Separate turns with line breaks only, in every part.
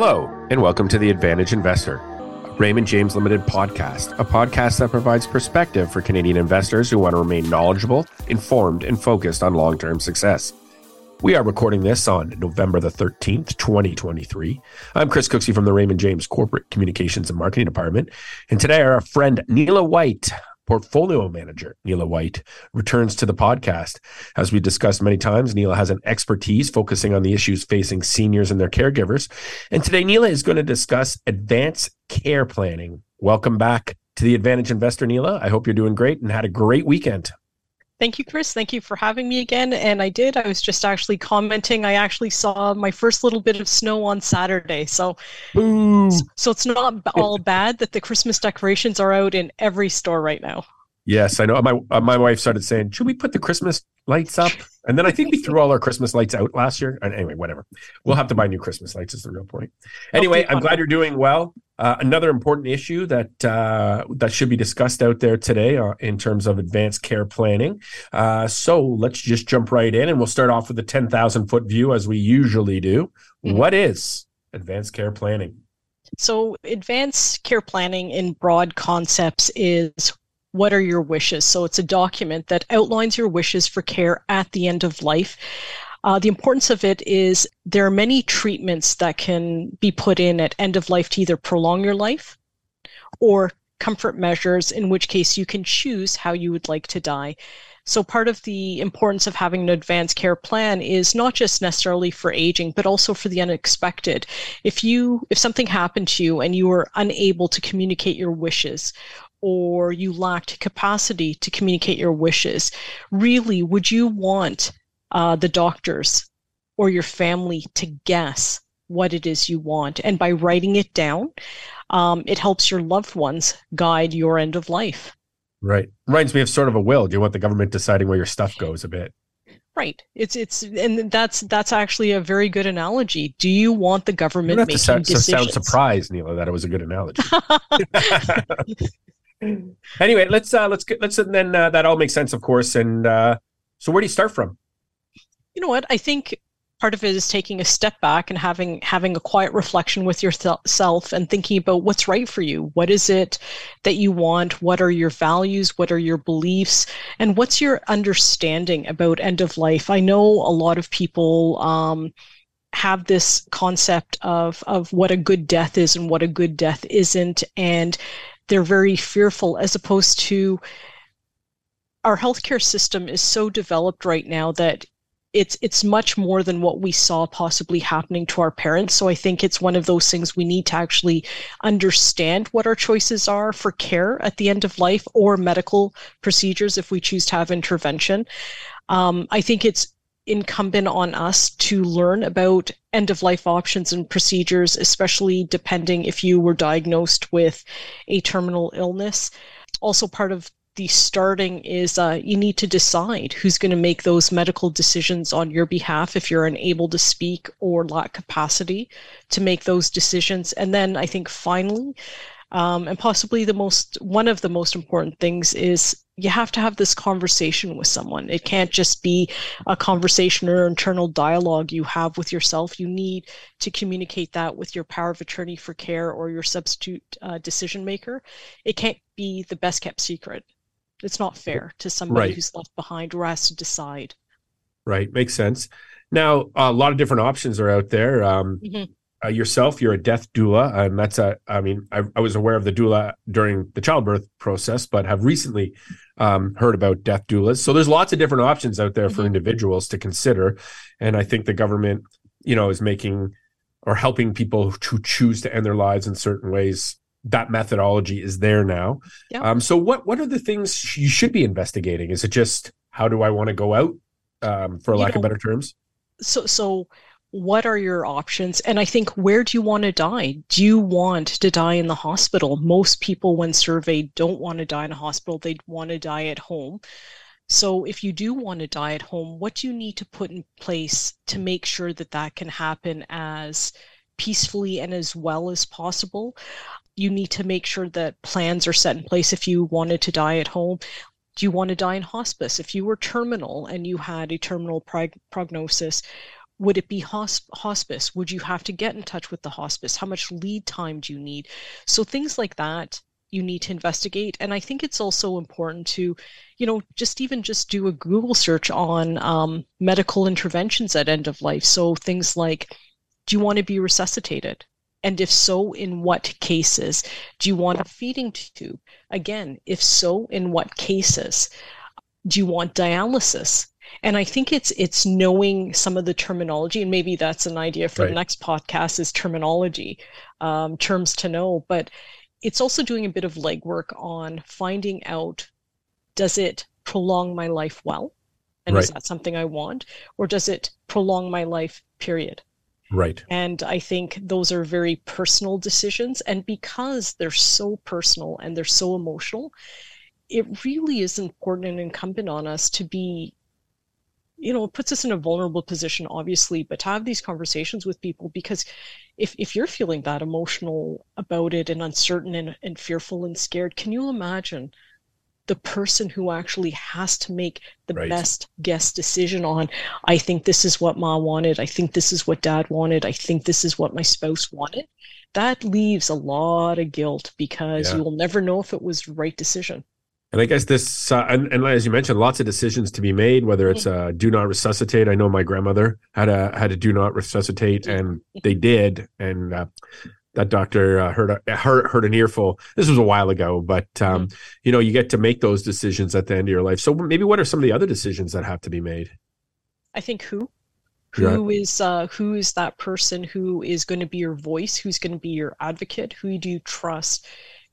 Hello, and welcome to the Advantaged Investor, Raymond James Limited podcast, a podcast that provides perspective for Canadian investors who want to remain knowledgeable, informed, and focused on long term success. We are recording this on November the 13th, 2023. I'm Chris Cooksey from the Raymond James Corporate Communications and Marketing Department. And today our friend Neela White portfolio manager, Neela White, returns to the podcast. As we discussed many times, Neela has an expertise focusing on the issues facing seniors and their caregivers. And today, Neela is going to discuss advance care planning. Welcome back to the Advantaged Investor, Neela. I hope you're doing great and had a great weekend.
Thank you, Chris. Thank you for having me again. And I did. I was just actually commenting. I actually saw my first little bit of snow on Saturday. So, Boom. so it's not all bad that the Christmas decorations are out in every store right now.
Yes, I know. My uh, my wife started saying, "Should we put the Christmas lights up?" And then I think we threw all our Christmas lights out last year. And anyway, whatever. We'll have to buy new Christmas lights. Is the real point. Anyway, I'm glad you're doing well. Uh, another important issue that uh, that should be discussed out there today uh, in terms of advance care planning. Uh, so let's just jump right in, and we'll start off with the 10,000 foot view as we usually do. Mm-hmm. What is advance care planning?
So, advance care planning in broad concepts is what are your wishes? So it's a document that outlines your wishes for care at the end of life. Uh, the importance of it is there are many treatments that can be put in at end of life to either prolong your life or comfort measures, in which case you can choose how you would like to die. So part of the importance of having an advance care plan is not just necessarily for aging, but also for the unexpected. If you if something happened to you and you were unable to communicate your wishes or you lacked capacity to communicate your wishes, really, would you want uh, the doctors or your family to guess what it is you want? And by writing it down, um, it helps your loved ones guide your end of life.
Right. Reminds me of sort of a will. Do you want the government deciding where your stuff goes a bit?
Right. It's it's and that's that's actually a very good analogy. Do you want the government making
to
decisions?
sound surprised, Neela, that it was a good analogy. anyway, let's uh, let's get let's and then uh, that all makes sense, of course. And uh, so, where do you start from?
You know what? I think part of it is taking a step back and having having a quiet reflection with yourself and thinking about what's right for you. What is it that you want? What are your values? What are your beliefs? And what's your understanding about end of life? I know a lot of people um, have this concept of of what a good death is and what a good death isn't and they're very fearful as opposed to our healthcare system is so developed right now that it's it's much more than what we saw possibly happening to our parents so i think it's one of those things we need to actually understand what our choices are for care at the end of life or medical procedures if we choose to have intervention um, i think it's incumbent on us to learn about end of life options and procedures, especially depending if you were diagnosed with a terminal illness. Also, part of the starting is uh, you need to decide who's going to make those medical decisions on your behalf if you're unable to speak or lack capacity to make those decisions. And then I think finally, um, and possibly the most one of the most important things is you have to have this conversation with someone. It can't just be a conversation or internal dialogue you have with yourself. You need to communicate that with your power of attorney for care or your substitute uh, decision maker. It can't be the best kept secret. It's not fair to somebody right. who's left behind or has to decide.
Right, makes sense. Now, a lot of different options are out there. Um, mm-hmm uh, yourself, you're a death doula, and that's a. I mean, I, I, was aware of the doula during the childbirth process, but have recently um, heard about death doulas. So there's lots of different options out there for mm-hmm. individuals to consider, and I think the government, you know, is making or helping people to choose to end their lives in certain ways. That methodology is there now. Yep. Um, so what what are the things you should be investigating? Is it just how do I want to go out, um, for you lack know, of better terms?
So so what are your options? And I think, where do you want to die? Do you want to die in the hospital? Most people, when surveyed, don't want to die in a hospital. They'd want to die at home. So, if you do want to die at home, what do you need to put in place to make sure that that can happen as peacefully and as well as possible? You need to make sure that plans are set in place if you wanted to die at home. Do you want to die in hospice? If you were terminal and you had a terminal prog- prognosis, would it be hosp- hospice? Would you have to get in touch with the hospice? How much lead time do you need? So things like that you need to investigate. And i think it's also important to you know just even just do a google search on um, medical interventions at end of life. So things like do you want to be resuscitated and if so in what cases? Do you want a feeding tube? Again if so in what cases? Do you want dialysis? And i think it's it's knowing some of the terminology and maybe that's an idea for right. the next podcast is terminology um, terms to know but it's also doing a bit of legwork on finding out does it prolong my life well? And right. is that something i want? Or does it prolong my life period
right.
And i think those are very personal decisions. And because they're so personal and they're so emotional it really is important and incumbent on us to be you know, it puts us in a vulnerable position, obviously, but to have these conversations with people. Because if, if you're feeling that emotional about it and uncertain and, and fearful and scared, can you imagine the person who actually has to make the right. best guess decision on, I think this is what mom wanted, I think this is what dad wanted, I think this is what my spouse wanted? That leaves a lot of guilt because yeah. you will never know if it was the right decision.
And I guess this, uh, and, and, as you mentioned, lots of decisions to be made. Whether it's uh, do not resuscitate. I know my grandmother had a had a do not resuscitate, and they did. And uh, that doctor uh, heard a, heard heard an earful. This was a while ago, but um, mm-hmm. you know, you get to make those decisions at the end of your life. So maybe what are some of the other decisions that have to be made?
I think who who yeah. is uh, who is that person who is going to be your voice who's going to be your advocate who do you trust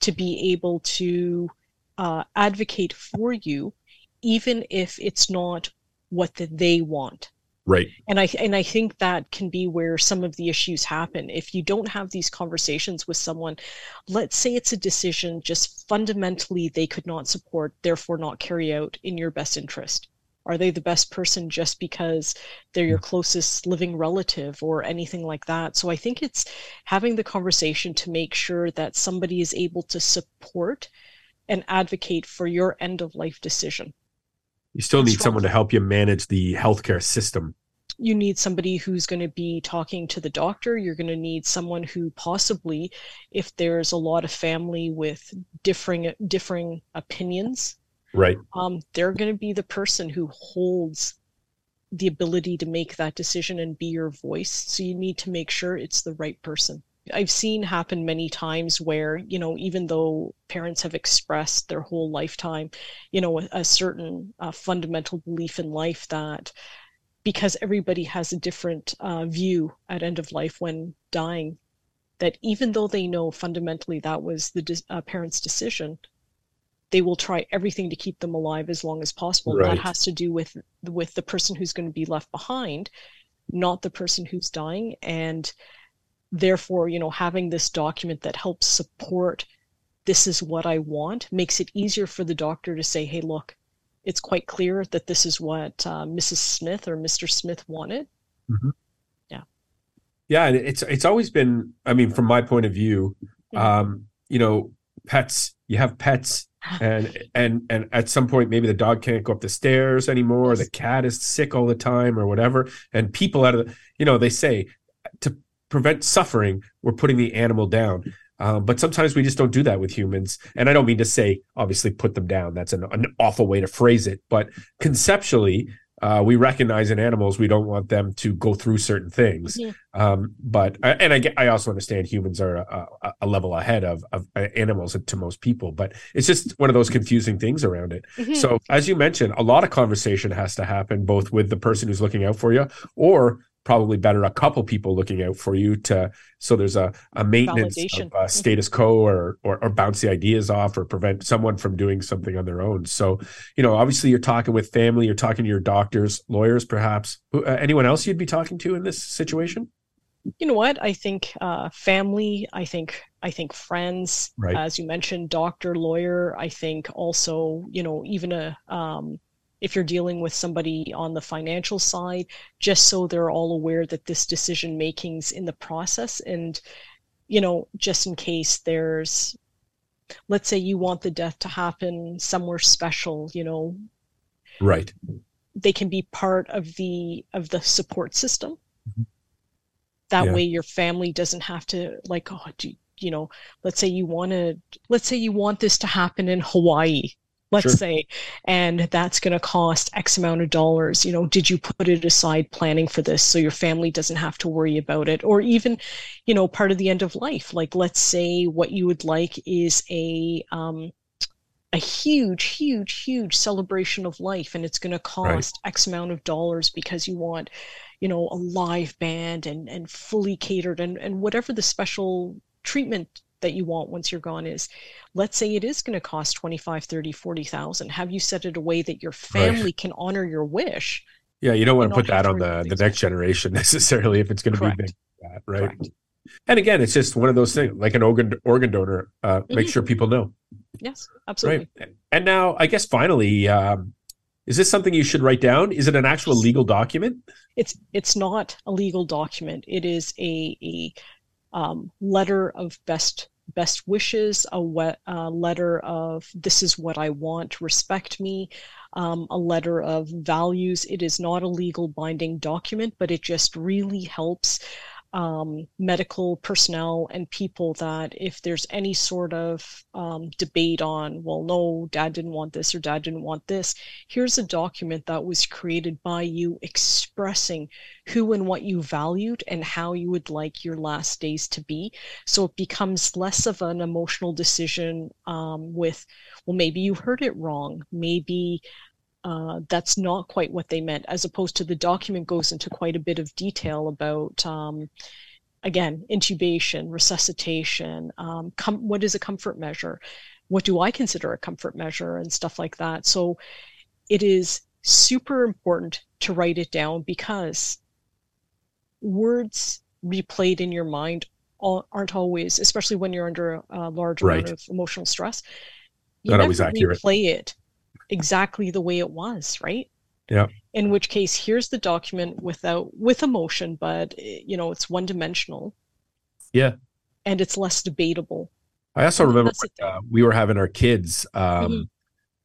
to be able to uh, advocate for you, even if it's not what the, they want.
Right.
And I and I think that can be where some of the issues happen. If you don't have these conversations with someone, let's say it's a decision just fundamentally they could not support, therefore not carry out in your best interest. Are they the best person just because they're your mm. closest living relative or anything like that? So I think it's having the conversation to make sure that somebody is able to support and advocate for your end of life decision.
You still need someone to help you manage the healthcare system.
You need somebody who's going to be talking to the doctor. You're going to need someone who possibly, if there's a lot of family with differing differing opinions,
right?
Um, they're going to be the person who holds the ability to make that decision and be your voice. So you need to make sure it's the right person. I've seen happen many times where, you know, even though parents have expressed their whole lifetime, you know, a, a certain uh, fundamental belief in life that because everybody has a different uh, view at end of life when dying, that even though they know fundamentally that was the de- uh, parent's decision, they will try everything to keep them alive as long as possible. Right. That has to do with with the person who's going to be left behind, not the person who's dying. And therefore you know having this document that helps support this is what i want makes it easier for the doctor to say hey look it's quite clear that this is what uh, mrs smith or mr smith wanted. Mm-hmm. yeah.
Yeah it's it's always been i mean from my point of view um you know pets you have pets and and and at some point maybe the dog can't go up the stairs anymore the cat is sick all the time or whatever and people out of the you know they say prevent suffering, we're putting the animal down. Uh, but sometimes we just don't do that with humans. And I don't mean to say, obviously, put them down. That's an, an awful way to phrase it. But conceptually, uh, we recognize in animals we don't want them to go through certain things. Mm-hmm. Um, but and I I also understand humans are a, a, level ahead of, of animals to most people. But it's just one of those confusing things around it. Mm-hmm. So as you mentioned, a lot of conversation has to happen both with the person who's looking out for you or probably better a couple people looking out for you to so there's a, a maintenance Validation. of uh, status quo or, or, or bounce the ideas off or prevent someone from doing something on their own. So you know obviously you're talking with family you're talking to your doctors lawyers perhaps. Uh, anyone else you'd be talking to in this situation?
You know what? I think uh, family i think i think friends right. as you mentioned doctor lawyer i think also you know even a um, if you're dealing with somebody on the financial side, just so they're all aware that this decision making's in the process. And, you know, just in case there's, let's say you want the death to happen somewhere special, you know.
Right.
They can be part of the of the support system mm-hmm. That
Yeah.
way your family doesn't have to like, oh, do, you know, let's say you want to, let's say you want this to happen in Hawaii, let's
Sure.
say, and that's going to cost X amount of dollars. You know, did you put it aside planning for this so your family doesn't have to worry about it? Or even, you know, part of the end of life. Like, let's say what you would like is a, um, a huge, huge, huge celebration of life, and it's going to cost X amount of dollars because you want, you know, a live band and and fully catered and and whatever the special treatment that you want once you're gone is let's say it is going to cost 25 30 40,000 have you set it away that your family can honor your wish
Yeah, you don't want to put that on the, the next generation necessarily if it's going to be big that, right?
Correct.
And again, it's just one of those things, like an organ organ donor. Uh, Make
Mhm.
sure people know,
yes absolutely
right? And now, I guess finally, um, is this something you should write down? Is it an actual legal document?
it's it's not a legal document it is a a um, letter of best best wishes a letter of this is what i want respect me um, a letter of values. It is not a legal binding document but it just really helps um, medical personnel and people that if there's any sort of um, debate on well no dad didn't want this or dad didn't want this here's a document that was created by you expressing who and what you valued and how you would like your last days to be. So it becomes less of an emotional decision um, with, well, maybe you heard it wrong. Maybe uh, that's not quite what they meant, as opposed to the document goes into quite a bit of detail about. Um, Again, intubation, resuscitation, um, com- what is a comfort measure? What do I consider a comfort measure and stuff like that? So it is super important to write it down because words replayed in your mind aren't always, especially when you're under a, large
Right.
amount of emotional stress, you
Not always accurate.
Play it exactly the way it was, right?
Yeah.
In which case, here's the document without with emotion, but you know it's one dimensional.
Yeah.
And it's less debatable.
I also remember when, uh, we were having our kids. Um,
Mhm.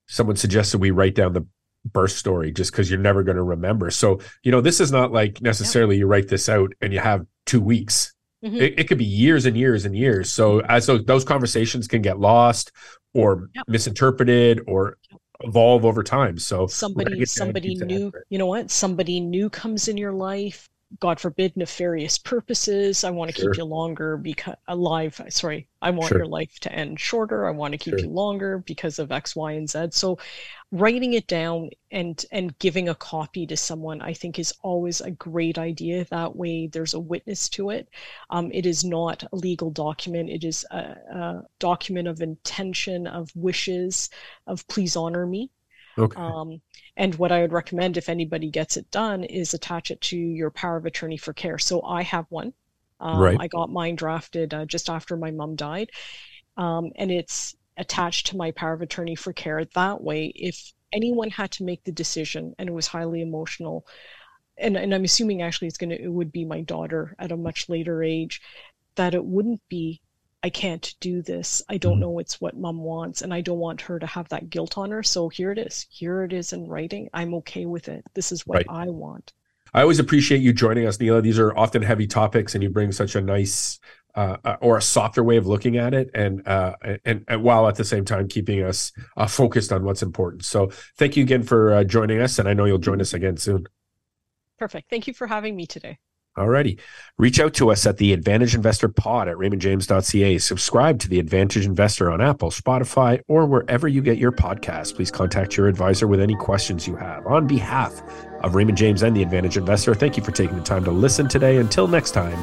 Someone suggested we write down the birth story just because you're never going to remember. So you know, this is not like necessarily you write this out and you have two weeks.
Mhm.
It, it could be years and years and years. So as those, those conversations can get lost or
Yep.
misinterpreted or evolve over time. So
somebody somebody new you know what? Somebody new comes in your life god forbid nefarious purposes. I want to
Sure.
keep you longer because alive sorry i want
Sure.
your life to end shorter. I want to keep
Sure.
you longer because of x y and z. So writing it down and and giving a copy to someone i think is always a great idea. That way there's a witness to it. Um, it is not a legal document. It is a, a document of intention of wishes of please honor me
Okay.
um, and what I would recommend if anybody gets it done is attach it to your power of attorney for care. So I have one. Um,
Right.
I got mine drafted uh, just after my mom died. Um, and it's attached to my power of attorney for care. That way, if anyone had to make the decision and it was highly emotional, and, and I'm assuming actually it's gonna it would be my daughter at a much later age, that it wouldn't be I can't do this. I don't
Mhm.
know it's what mom wants, and I don't want her to have that guilt on her. So here it is. Here it is in writing. I'm okay with it. This is what
Right.
I want.
I always appreciate you joining us, Neela. These are often heavy topics, and you bring such a nice uh, uh, or a softer way of looking at it, and uh, and, and while at the same time keeping us uh, focused on what's important. So, thank you again for uh, joining us, and I know you'll join us again soon.
Perfect. Thank you for having me today.
Alrighty. Reach out to us at the Advantaged Investor Pod at raymondjames.ca. Subscribe to the Advantaged Investor on Apple, Spotify, or wherever you get your podcasts. Please contact your advisor with any questions you have. On behalf of Raymond James and the Advantaged Investor, thank you for taking the time to listen today. Until next time,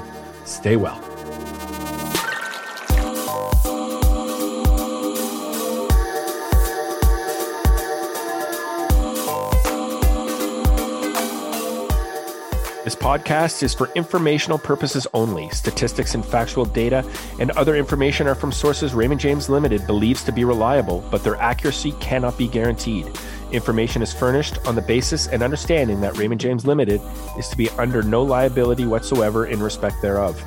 stay well. Podcast is for informational purposes only. Statistics and factual data and other information are from sources Raymond James Limited believes to be reliable, but their accuracy cannot be guaranteed. Information is furnished on the basis and understanding that Raymond James Limited is to be under no liability whatsoever in respect thereof.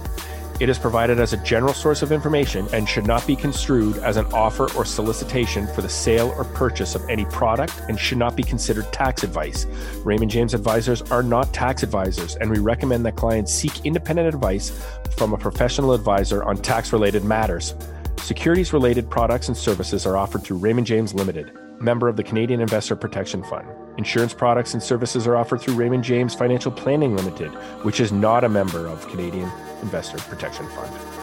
It is provided as a general source of information and should not be construed as an offer or solicitation for the sale or purchase of any product and should not be considered tax advice. Raymond James advisors are not tax advisors, and we recommend that clients seek independent advice from a professional advisor on tax related matters. Securities related products and services are offered through Raymond James Limited, member of the Canadian Investor Protection Fund. Insurance products and services are offered through Raymond James Financial Planning Limited, which is not a member of Canadian Investor Protection Fund.